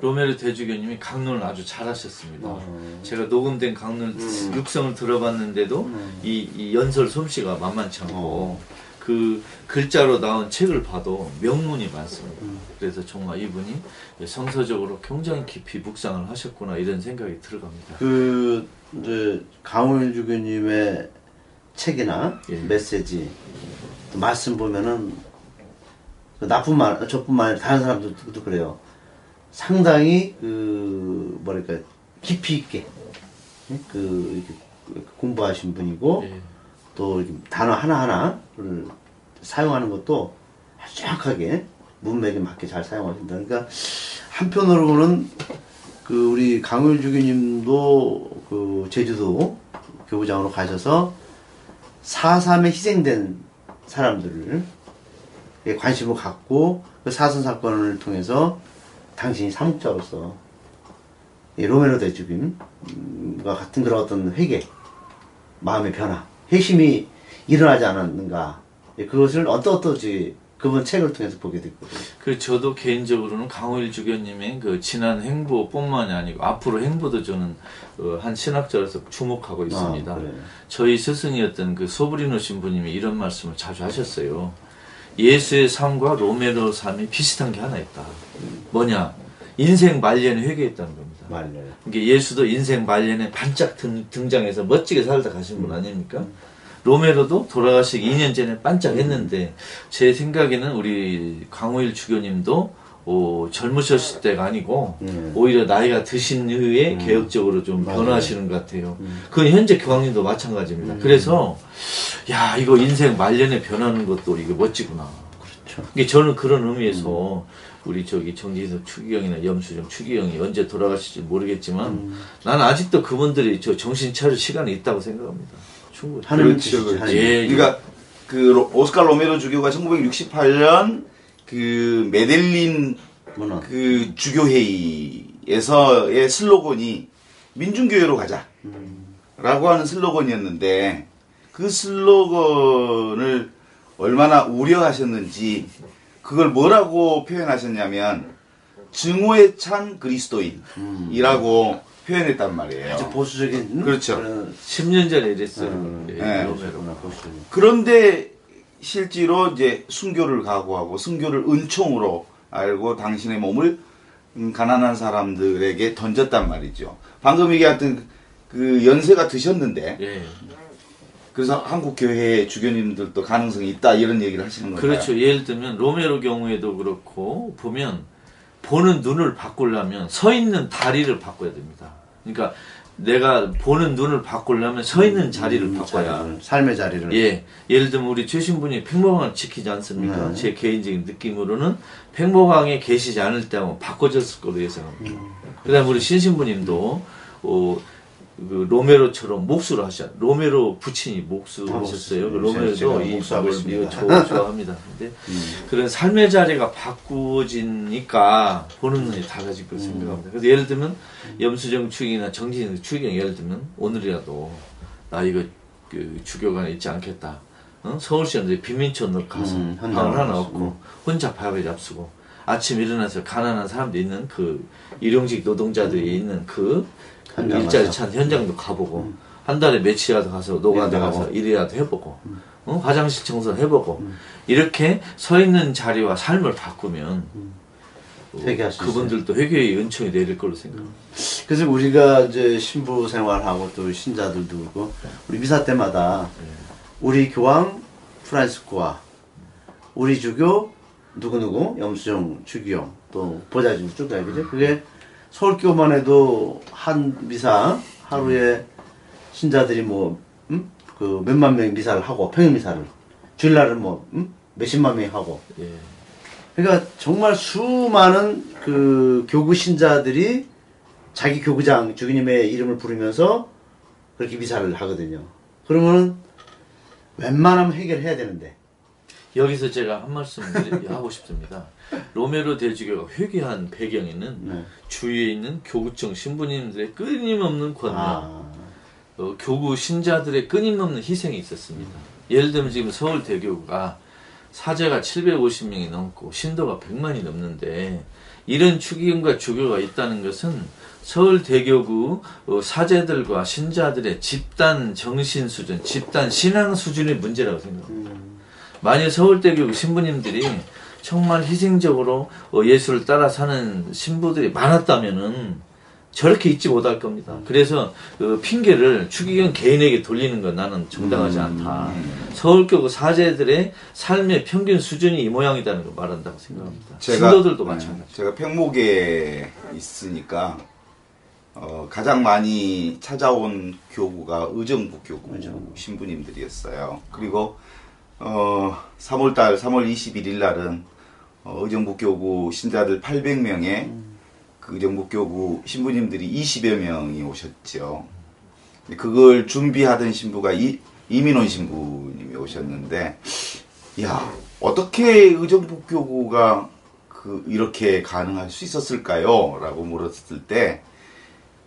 Speaker 3: 로메르 대주교님이 강론을 아주 잘하셨습니다.
Speaker 1: 어.
Speaker 3: 제가 녹음된 강론
Speaker 1: 음.
Speaker 3: 육성을 들어봤는데도
Speaker 1: 음.
Speaker 3: 이, 이 연설 솜씨가 만만치 않고
Speaker 1: 어.
Speaker 3: 그 글자로 나온 책을 봐도 명문이 많습니다.
Speaker 1: 음.
Speaker 3: 그래서 정말 이분이 성서적으로 굉장히 깊이 묵상을 하셨구나 이런 생각이 들어갑니다.
Speaker 1: 그 이제 강훈 주교님의 책이나
Speaker 3: 예.
Speaker 1: 메시지 또 말씀 보면은 그 나뿐만 저뿐만 아니라 다른 사람들도 그래요. 상당히 그 뭐랄까 깊이 있게 예? 그 이렇게 공부하신 분이고
Speaker 3: 예.
Speaker 1: 또 단어 하나 하나를 사용하는 것도 아주 정확하게 문맥에 맞게 잘 사용하신다. 그러니까 한편으로는 그 우리 강율 주교님도 그 제주도 교부장으로 가셔서 4.3에 희생된 사람들을 관심을 갖고 그 사선 사건을 통해서 당신이 사목자로서 이 로메로 대주빔과 같은 그런 어떤 회개, 마음의 변화, 회심이 일어나지 않았는가 예, 그것을 어떠어떠지 그분 책을 통해서 보게 됐거든요.
Speaker 3: 그 저도 개인적으로는 강호일 주교님의 그 지난 행보뿐만이 아니고 앞으로 행보도 저는 어, 한 신학자로서 주목하고 있습니다.
Speaker 1: 아.
Speaker 3: 저희 스승이었던 그 소브리노 신부님이 이런 말씀을 자주 하셨어요. 예수의 삶과 로메로 삶이 비슷한 게 하나 있다. 뭐냐? 인생 말년에 회개했다는 겁니다.
Speaker 1: 말려요.
Speaker 3: 이게 예수도 인생 말년에 반짝 등, 등장해서 멋지게 살다 가신 분 아닙니까? 로메로도 돌아가시기 2년 전에 반짝했는데 제 생각에는 우리 강호일 주교님도 어, 젊으셨을 때가 아니고
Speaker 1: 음.
Speaker 3: 오히려 나이가 드신 후에 개혁적으로 좀
Speaker 1: 맞아요.
Speaker 3: 변화하시는 것 같아요. 그건 현재 교황님도 마찬가지입니다. 그래서 야 이거 인생 말년에 변하는 것도 이게 멋지구나.
Speaker 1: 그렇죠.
Speaker 3: 이게 저는 그런 의미에서 우리 저기 정진석 추기경이나 염수정 추기경이 언제 돌아가실지 모르겠지만 나는 아직도 그분들이 저 정신 차릴 시간이 있다고 생각합니다. 충분히.
Speaker 1: 하나님
Speaker 2: 그렇죠, 그렇죠.
Speaker 3: 예,
Speaker 2: 그러니까 그 로- 오스카 로메로 주교가 1968년 그 메델린
Speaker 1: 문화.
Speaker 2: 그 주교회의에서의 슬로건이 민중교회로 가자. 라고 하는 슬로건이었는데 그 슬로건을 얼마나 우려하셨는지 그걸 뭐라고 표현하셨냐면 증오에 찬 그리스도인이라고 표현했단 말이에요.
Speaker 1: 아주 보수적인
Speaker 2: 그렇죠.
Speaker 1: 그런
Speaker 3: 10년 전에 이랬어요.
Speaker 1: 음,
Speaker 3: 예,
Speaker 2: 네. 그런데 실제로 이제 순교를 각오하고 순교를 은총으로 알고 당신의 몸을 음, 가난한 사람들에게 던졌단 말이죠. 방금 얘기했던 그 연세가 드셨는데
Speaker 3: 예.
Speaker 2: 그래서 한국 교회 주교님들도 가능성이 있다 이런 얘기를 하시는 거예요.
Speaker 3: 그렇죠. 예를 들면 로메로 경우에도 그렇고 보면 보는 눈을 바꾸려면 서 있는 다리를 바꿔야 됩니다. 그러니까 내가 보는 눈을 바꾸려면 서 있는 자리를
Speaker 1: 음,
Speaker 3: 바꿔야
Speaker 1: 자리를, 삶의 자리를.
Speaker 3: 예, 예를 들면 우리 최신분이 팽모강을 지키지 않습니까?
Speaker 1: 네.
Speaker 3: 제 개인적인 느낌으로는 팽모강에 계시지 않을 때하고 바꿔졌을 거로 예상합니다.
Speaker 1: 음.
Speaker 3: 그다음 에 우리 신신부님도 어, 그 로메로처럼 목수를 하셨. 로메로 부친이 목수
Speaker 1: 아,
Speaker 3: 하셨어요. 그 로메로도 이
Speaker 1: 있습니다.
Speaker 3: 좋아- 좋아합니다. 근데 그런 삶의 자리가 바꾸지니까 보는 눈이 달라질 걸 생각합니다. 그래서 예를 들면 염수정 추기나 정진 추기경 예를 들면 오늘이라도 나 이거 그 주교관에 있지 않겠다. 어? 서울시한테 빈민촌으로 가서
Speaker 1: 음,
Speaker 3: 방을 하나 얻고 혼자 밥을 잡수고 아침 일어나서 가난한 사람들 있는 그 일용직 노동자들이 있는 그
Speaker 1: 현장
Speaker 3: 일자리. 찬 현장도 가보고 한 달에 며칠이라도 가서 노가다 가서. 일이라도 해보고 어? 화장실 청소 해보고 이렇게 서 있는 자리와 삶을 바꾸면 어, 그분들도 회개의 은총이 내릴 걸로 생각합니다.
Speaker 1: 그래서 우리가 이제 신부 생활하고 또 신자들도 그렇고 우리 미사 때마다 우리 교황 프란시스코와 우리 주교 누구누구 염수정 주기영 또 보좌진 쭉 가야 그죠? 그게 서울교만 해도 한 미사 하루에 신자들이 뭐 음? 그 몇만 명의 미사를 하고 평일 미사를 주일날은 뭐 음? 몇십만 명이 하고
Speaker 3: 예.
Speaker 1: 그러니까 정말 수많은 그 교구 신자들이 자기 교구장 주기님의 이름을 부르면서 그렇게 미사를 하거든요. 그러면은 웬만하면 해결해야 되는데
Speaker 3: 여기서 제가 한 말씀 하고 싶습니다. 로메로 대주교가 회개한 배경에는
Speaker 1: 네.
Speaker 3: 주위에 있는 교구청 신부님들의 끊임없는 권면,
Speaker 1: 아,
Speaker 3: 어, 교구 신자들의 끊임없는 희생이 있었습니다. 예를 들면 지금 서울 대교구가 사제가 750명이 넘고 신도가 100만이 넘는데 이런 추기경과 주교가 있다는 것은 서울 대교구 어, 사제들과 신자들의 집단 정신 수준, 집단 신앙 수준의 문제라고 생각합니다. 만약 서울대교구 신부님들이 정말 희생적으로 어, 예수를 따라 사는 신부들이 많았다면은 저렇게 잊지 못할 겁니다. 그래서 그 핑계를 추기경 개인에게 돌리는 건 나는 정당하지 않다. 서울교구 사제들의 삶의 평균 수준이 이 모양이라는 걸 말한다고 생각합니다. 신도들도
Speaker 2: 네,
Speaker 3: 마찬가지.
Speaker 2: 제가 평목에 있으니까 어, 가장 많이 찾아온 교구가 의정부 교구 신부님들이었어요. 그리고 어, 3월달 3월 21일 날은 어, 의정부 교구 신자들 800명에 그 의정부 교구 신부님들이 20여 명이 오셨죠. 그걸 준비하던 신부가 이, 이민원 신부님이 오셨는데, 야 어떻게 의정부 교구가 그 이렇게 가능할 수 있었을까요? 라고 물었을 때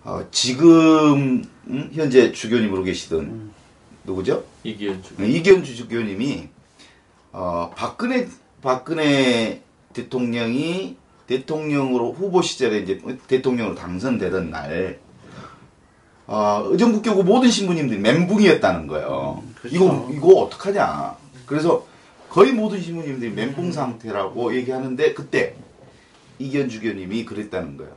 Speaker 2: 어, 지금 음, 현재 주교님으로 계시던 누구죠?
Speaker 3: 이기현 주.
Speaker 2: 이기현 주교님이 어, 박근혜 박근혜 대통령이 대통령으로 후보 시절에 이제 대통령으로 당선되던 날 어, 의정부교구 모든 신부님들이 멘붕이었다는 거예요.
Speaker 1: 그렇죠.
Speaker 2: 이거 이거 어떡하냐. 그래서 거의 모든 신부님들이 멘붕 상태라고 얘기하는데 그때 이기현 주교님이 그랬다는 거예요.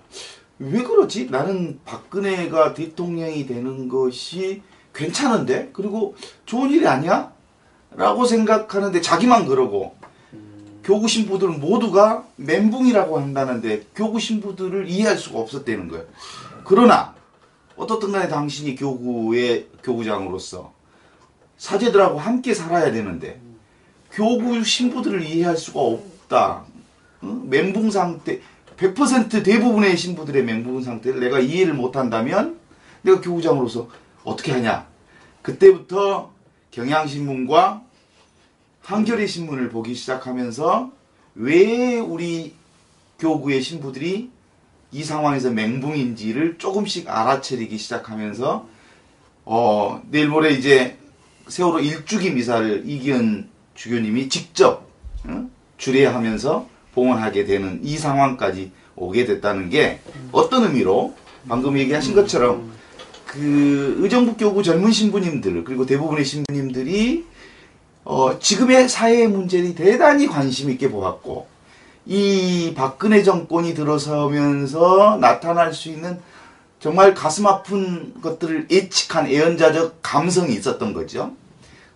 Speaker 2: 왜 그러지? 나는 박근혜가 대통령이 되는 것이 괜찮은데? 그리고 좋은 일이 아니야? 라고 생각하는데 자기만 그러고 교구 신부들 모두가 멘붕이라고 한다는데 교구 신부들을 이해할 수가 없었다는 거예요. 그러나 어떻든 간에 당신이 교구의 교구장으로서 사제들하고 함께 살아야 되는데 교구 신부들을 이해할 수가 없다. 응? 멘붕 상태 100% 대부분의 신부들의 멘붕 상태를 내가 이해를 못한다면 내가 교구장으로서 어떻게 하냐. 그때부터 경향신문과 한겨레 신문을 보기 시작하면서 왜 우리 교구의 신부들이 이 상황에서 멘붕인지를 조금씩 알아차리기 시작하면서 어 내일 모레 이제 세월호 일주기 미사를 이기현 주교님이 직접 응? 주례하면서 봉헌하게 되는 이 상황까지 오게 됐다는 게 어떤 의미로 방금 얘기하신 것처럼 그 의정부 교구 젊은 신부님들 그리고 대부분의 신부님들이 어, 지금의 사회 문제に대단히 관심 있게 보았고 이 박근혜 정권이 들어서면서 나타날 수 있는 정말 가슴 아픈 것들을 예측한 애연자적 감성이 있었던 거죠.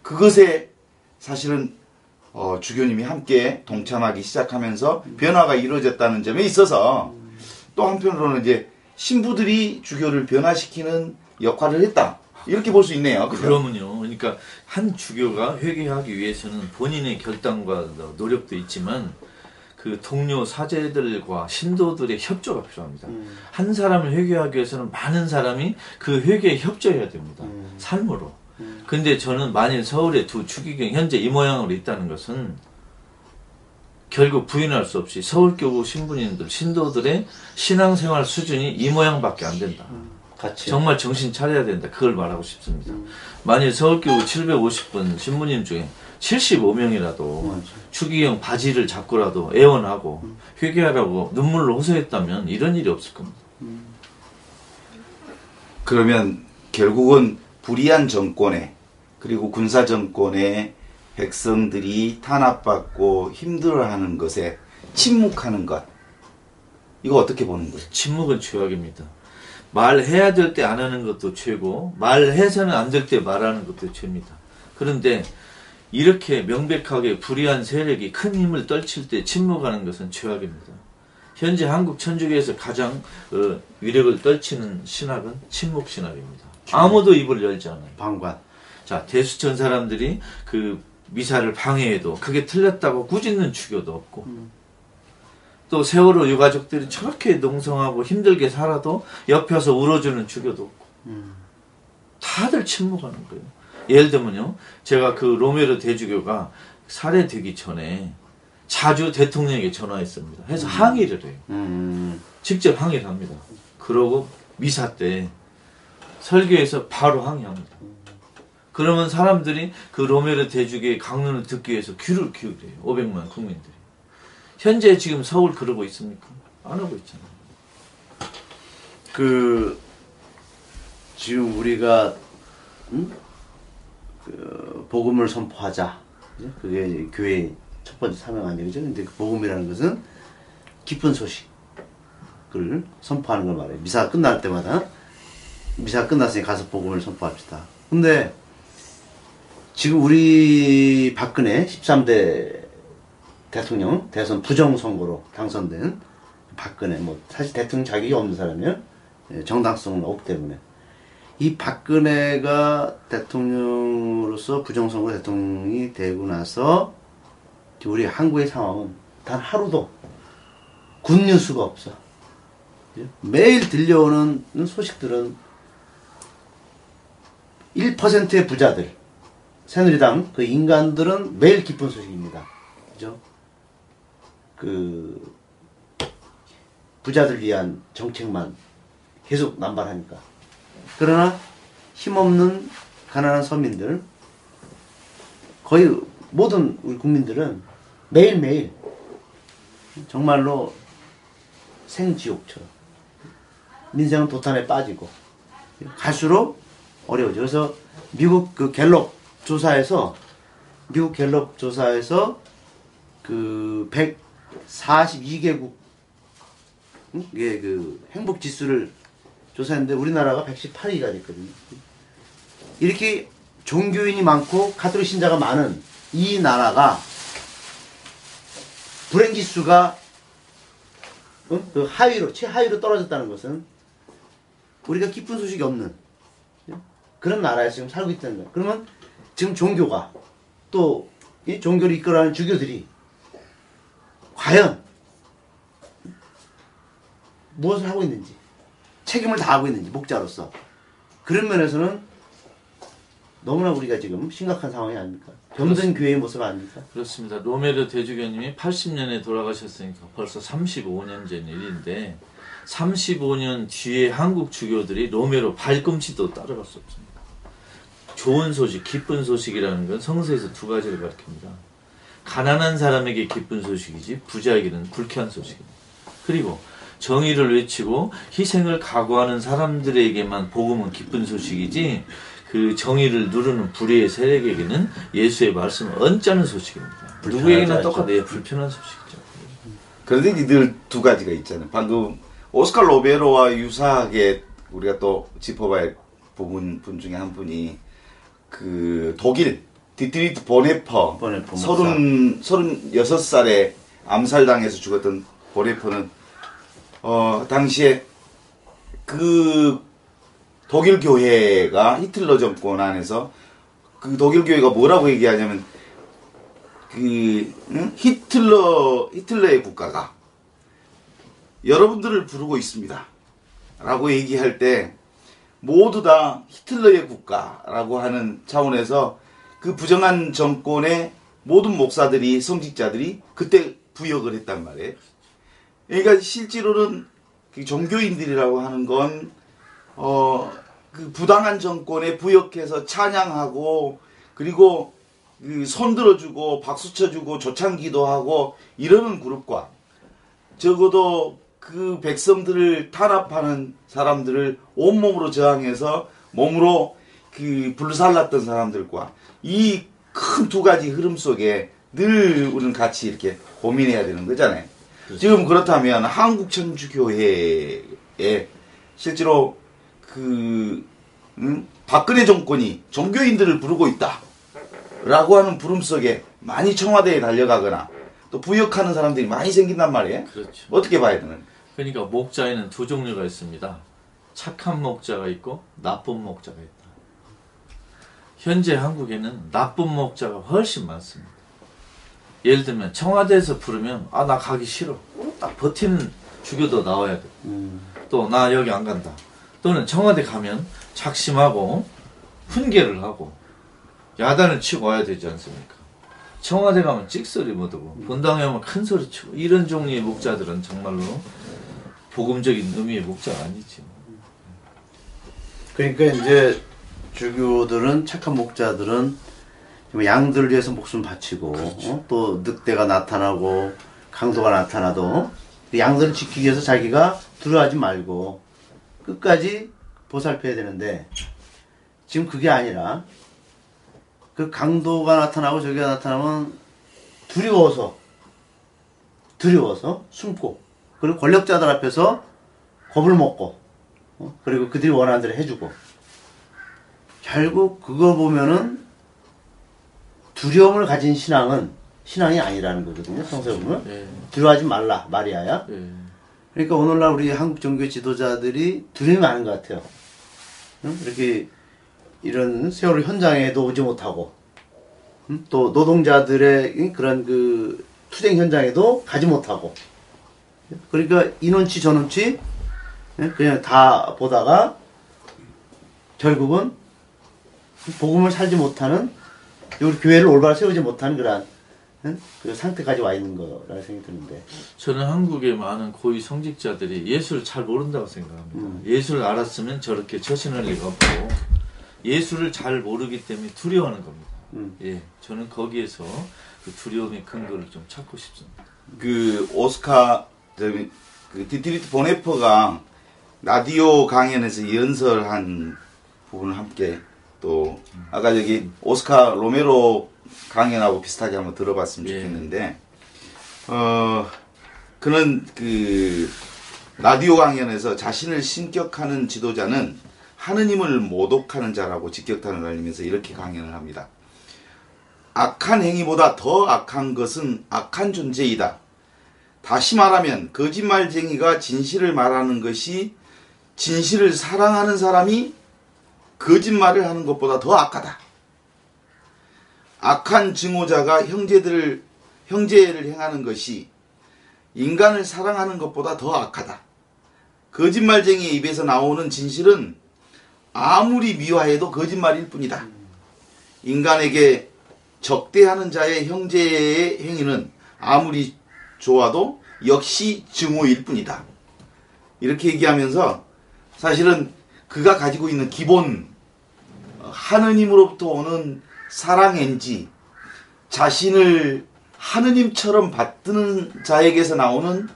Speaker 2: 그것에 사실은 어, 주교님이 함께 동참하기 시작하면서 변화가 이루어졌다는 점에 있어서 또 한편으로는 이제 신부들이 주교를 변화시키는 역할을 했다. 이렇게 볼 수 있네요. 그죠?
Speaker 3: 그러면요. 그러니까 한 주교가 회개하기 위해서는 본인의 결단과 노력도 있지만 그 동료 사제들과 신도들의 협조가 필요합니다.
Speaker 1: 음.
Speaker 3: 한 사람을 회개하기 위해서는 많은 사람이 그 회개에 협조해야 됩니다.
Speaker 1: 음.
Speaker 3: 삶으로.
Speaker 1: 음.
Speaker 3: 근데 저는 만일 서울에 두 추기경 현재 이 모양으로 있다는 것은 결국 부인할 수 없이 서울교구 신부님들 신도들의 신앙생활 수준이 이 모양밖에 안 된다.
Speaker 1: 같이.
Speaker 3: 정말 정신 차려야 된다. 그걸 말하고 싶습니다.
Speaker 1: 음.
Speaker 3: 만일 서울교구 750분 신부님 중에 75명이라도
Speaker 1: 맞아.
Speaker 3: 추기경 바지를 잡고라도 애원하고 회개하라고 눈물로 호소했다면 이런 일이 없을 겁니다.
Speaker 2: 그러면 결국은 불의한 정권에 그리고 군사 정권에 백성들이 탄압받고 힘들어하는 것에 침묵하는 것 이거 어떻게 보는 거예요?
Speaker 3: 침묵은 죄악입니다. 말해야 될 때 안 하는 것도 죄고 말해서는 안 될 때 말하는 것도 죄입니다. 그런데 이렇게 명백하게 불의한 세력이 큰 힘을 떨칠 때 침묵하는 것은 죄악입니다. 현재 한국 천주교에서 가장 어, 위력을 떨치는 신학은 침묵 신학입니다. 아무도 입을 열지 않아요.
Speaker 1: 방관.
Speaker 3: 자, 대수천 사람들이 그 미사를 방해해도 그게 틀렸다고 꾸짖는 주교도 없고 또 세월호 유가족들이 저렇게 농성하고 힘들게 살아도 옆에서 울어주는 주교도 없고
Speaker 1: 음.
Speaker 3: 다들 침묵하는 거예요. 예를 들면요, 제가 그 로메르 대주교가 살해되기 전에 자주 대통령에게 전화했습니다. 해서 항의를 해요.
Speaker 1: 음.
Speaker 3: 직접 항의를 합니다. 그러고 미사 때 설교에서 바로 항의합니다. 그러면 사람들이 그 로메르 대주교의 강론을 듣기 위해서 귀를 기울여요. 500만 국민들이. 현재 지금 서울 그러고 있습니까? 안 하고 있잖아요.
Speaker 1: 그 지금 우리가 음? 그 복음을 선포하자. 그게 교회의 첫 번째 사명 아니에요, 그죠? 근데 그 복음이라는 것은 기쁜 소식을 선포하는 걸 말해요. 미사 끝날 때마다 미사 끝났으니 가서 복음을 선포합시다. 근데 지금 우리 박근혜 13대 대통령 대선 부정 선거로 당선된 박근혜 뭐 사실 대통령 자격이 없는 사람이에요. 예, 정당성은 없기 때문에 이 박근혜가 대통령으로서 부정선거 대통령이 되고 나서 우리 한국의 상황은 단 하루도 굿뉴스가 없어. 예? 매일 들려오는 소식들은 1%의 부자들, 새누리당 그 인간들은 매일 기쁜 소식입니다. 그죠? 그 부자들 위한 정책만 계속 남발하니까. 그러나 힘없는 가난한 서민들 거의 모든 우리 국민들은 매일매일 정말로 생지옥처럼 민생은 도탄에 빠지고 갈수록 어려워져. 그래서 미국 그 갤럽 조사에서 미국 갤럽 조사에서 그 142개국 이게 그 행복 지수를 조사했는데 우리나라가 118위가 됐거든요. 이렇게 종교인이 많고 가톨릭 신자가 많은 이 나라가 불행 지수가 응? 그 하위로 최하위로 떨어졌다는 것은 우리가 기쁜 소식이 없는 그런 나라에서 지금 살고 있다는 거예요. 그러면 지금 종교가 또 이 종교를 이끌어가는 주교들이 과연 무엇을 하고 있는지 책임을 다하고 있는지 목자로서 그런 면에서는 너무나 우리가 지금 심각한 상황이 아닙니까? 병든 교회의 모습 아닙니까?
Speaker 3: 그렇습니다. 로메르 대주교님이 80년에 돌아가셨으니까 벌써 35년 전 일인데 35년 뒤에 한국 주교들이 로메로 발꿈치도 따라갈 수 없습니다. 좋은 소식, 기쁜 소식이라는 건 성서에서 두 가지를 가르칩니다. 가난한 사람에게 기쁜 소식이지 부자에게는 불쾌한 소식입니다. 그리고 정의를 외치고 희생을 각오하는 사람들에게만 복음은 기쁜 소식이지 그 정의를 누르는 불의의 세력에게는 예수의 말씀은 언짢은 소식입니다. 누구에게나. 똑같아요. 예, 불편한 소식이죠.
Speaker 2: 그런데 이들 두 가지가 있잖아요. 방금 오스카 로메로와 유사하게 우리가 또 짚어봐야 할 부분 분 중에 한 분이 그 독일 디트리히 본회퍼
Speaker 1: 본회퍼 목사.
Speaker 2: 서른 서른 여섯 살에 암살당해서 죽었던 보네퍼는 어 당시에 그 독일 교회가 히틀러 정권 안에서 그 독일 교회가 뭐라고 얘기하냐면 그 응? 히틀러 히틀러의 국가가 여러분들을 부르고 있습니다. 라고 얘기할 때 모두 다 히틀러의 국가라고 하는 차원에서 그 부정한 정권의 모든 목사들이 성직자들이 그때 부역을 했단 말이에요. 그러니까 실제로는 그 종교인들이라고 하는 건 어, 그 부당한 정권에 부역해서 찬양하고 그리고 그 손들어주고 박수 쳐주고 조창기도 하고 이러는 그룹과 적어도 그 백성들을 탄압하는 사람들을 온몸으로 저항해서 몸으로 그 불살랐던 사람들과 이 큰 두 가지 흐름 속에 늘 우리는 같이 이렇게 고민해야 되는 거잖아요. 지금 그렇다면 한국 천주교회에 실제로 그 음? 박근혜 정권이 종교인들을 부르고 있다라고 하는 부름 속에 많이 청와대에 달려가거나 또 부역하는 사람들이 많이 생긴단 말이에요.
Speaker 3: 그렇죠.
Speaker 2: 어떻게 봐야 되는?
Speaker 3: 그러니까 목자에는 두 종류가 있습니다. 착한 목자가 있고 나쁜 목자가 있다. 현재 한국에는 나쁜 목자가 훨씬 많습니다. 예를 들면 청와대에서 부르면 아 나 가기 싫어. 딱 버티는 주교도 나와야 돼.
Speaker 1: 음,
Speaker 3: 또나 여기 안 간다. 또는 청와대 가면 작심하고 훈계를 하고 야단을 치고 와야 되지 않습니까? 청와대 가면 찍소리 못 하고 본당에 오면 큰 소리 치고 이런 종류의 목자들은 정말로 복음적인 의미의 목자가 아니지.
Speaker 1: 그러니까 이제 주교들은 착한 목자들은 뭐 양들을 위해서 목숨 바치고 어? 또 늑대가 나타나고 강도가 나타나도 그 양들을 지키기 위해서 자기가 두려워하지 말고 끝까지 보살펴야 되는데 지금 그게 아니라 그 강도가 나타나고 저기가 나타나면 두려워서 두려워서 숨고 그리고 권력자들 앞에서 겁을 먹고 어? 그리고 그들이 원하는 대로 해주고 결국 그거 보면은 두려움을 가진 신앙은 신앙이 아니라는 거거든요. 성서에 보면
Speaker 3: 예,
Speaker 1: 두려워하지 말라 마리아야.
Speaker 3: 예.
Speaker 1: 그러니까 오늘날 우리 한국 종교 지도자들이 두려움이 많은 것 같아요. 응? 이렇게 이런 세월호 현장에도 오지 못하고 응? 또 노동자들의 응? 그런 그 투쟁 현장에도 가지 못하고 그러니까 이 눈치 저 눈치 응? 그냥 다 보다가 결국은 복음을 살지 못하는 우리 교회를 올바로 세우지 못하는 그러한 응? 그 상태까지 와 있는 거라는 생각이 드는데
Speaker 3: 저는 한국의 많은 고위 성직자들이 예술을 잘 모른다고 생각합니다.
Speaker 1: 음.
Speaker 3: 예술을 알았으면 저렇게 처신할 리가 없고 예수를 잘 모르기 때문에 두려워하는 겁니다.
Speaker 1: 음.
Speaker 3: 예, 저는 거기에서 그 두려움의 근거를 좀 찾고 싶습니다.
Speaker 2: 그 오스카 그 디트리히 본회퍼가 라디오 강연에서 연설한 부분을 함께 또 아까 저기 오스카 로메로 강연하고 비슷하게 한번 들어봤으면
Speaker 3: 예.
Speaker 2: 좋겠는데 어 그는 그 라디오 강연에서 자신을 신격화하는 지도자는 하느님을 모독하는 자라고 직격탄을 날리면서 이렇게 강연을 합니다. 악한 행위보다 더 악한 것은 악한 존재이다. 다시 말하면 거짓말쟁이가 진실을 말하는 것이 진실을 사랑하는 사람이 거짓말을 하는 것보다 더 악하다. 악한 증오자가 형제들을 형제를 행하는 것이 인간을 사랑하는 것보다 더 악하다. 거짓말쟁이의 입에서 나오는 진실은 아무리 미화해도 거짓말일 뿐이다. 인간에게 적대하는 자의 형제의 행위는 아무리 좋아도 역시 증오일 뿐이다. 이렇게 얘기하면서 사실은 그가 가지고 있는 기본 어, 하느님으로부터 오는 사랑인지 자신을 하느님처럼 받드는 자에게서 나오는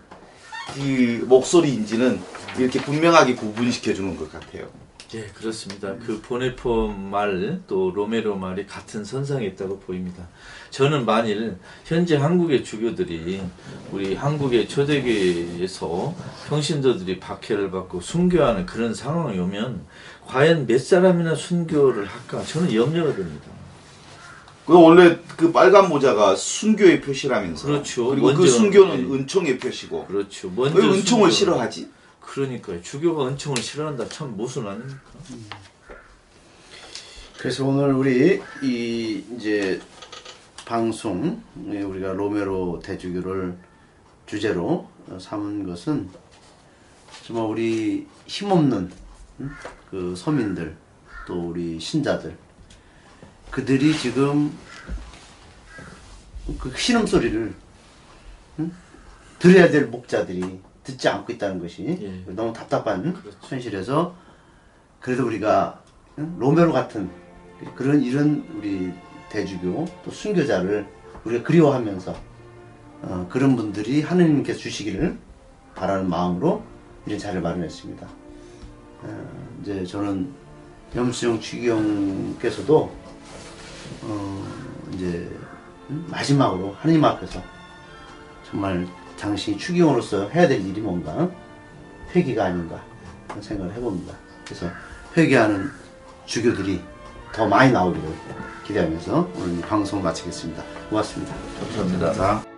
Speaker 2: 그 목소리인지는 이렇게 분명하게 구분시켜 주는 것 같아요.
Speaker 3: 예, 그렇습니다. 그 보네포 말, 또 로메로 말이 같은 선상에 있다고 보입니다. 저는 만일 현재 한국의 주교들이 우리 한국의 초대교회에서 평신도들이 박해를 받고 순교하는 그런 상황이 오면 과연 몇 사람이나 순교를 할까? 저는 염려가 됩니다.
Speaker 2: 그 원래 그 빨간 모자가 순교의 표시라면서.
Speaker 3: 그렇죠.
Speaker 2: 그리고 그
Speaker 3: 먼저,
Speaker 2: 순교는
Speaker 3: 예.
Speaker 2: 은총의 표시고.
Speaker 3: 그렇죠. 먼저
Speaker 2: 왜 은총을
Speaker 3: 순교를-
Speaker 2: 싫어하지?
Speaker 3: 그러니까요. 주교가 은총을 싫어한다. 참 모순 아닙니까?
Speaker 1: 그래서 오늘 우리 이 이제 방송 예, 우리가 로메로 대주교를 주제로 삼은 것은 정말 우리 힘없는 음? 그 서민들 또 우리 신자들 그들이 지금 그 신음 소리를 음? 들어야 될 목자들이 듣지 않고 있다는 것이
Speaker 3: 예.
Speaker 1: 너무 답답한
Speaker 3: 그렇죠.
Speaker 1: 현실에서 그래도 우리가 응? 로메로 같은 그런 이런 우리 대주교 또 순교자를 우리가 그리워하면서 어, 그런 분들이 하느님께서 주시기를 바라는 마음으로 이런 자리를 마련했습니다. 어, 이제 저는 염수영 추기경께서도 어, 이제 음? 마지막으로 하느님 앞에서 정말 당신이 추기경으로서 해야 될 일이 뭔가 회개가 아닌가 생각을 해봅니다. 그래서 회개하는 주교들이 더 많이 나오기를 기대하면서 오늘 이 방송 마치겠습니다. 고맙습니다.
Speaker 3: 감사합니다.
Speaker 2: 자.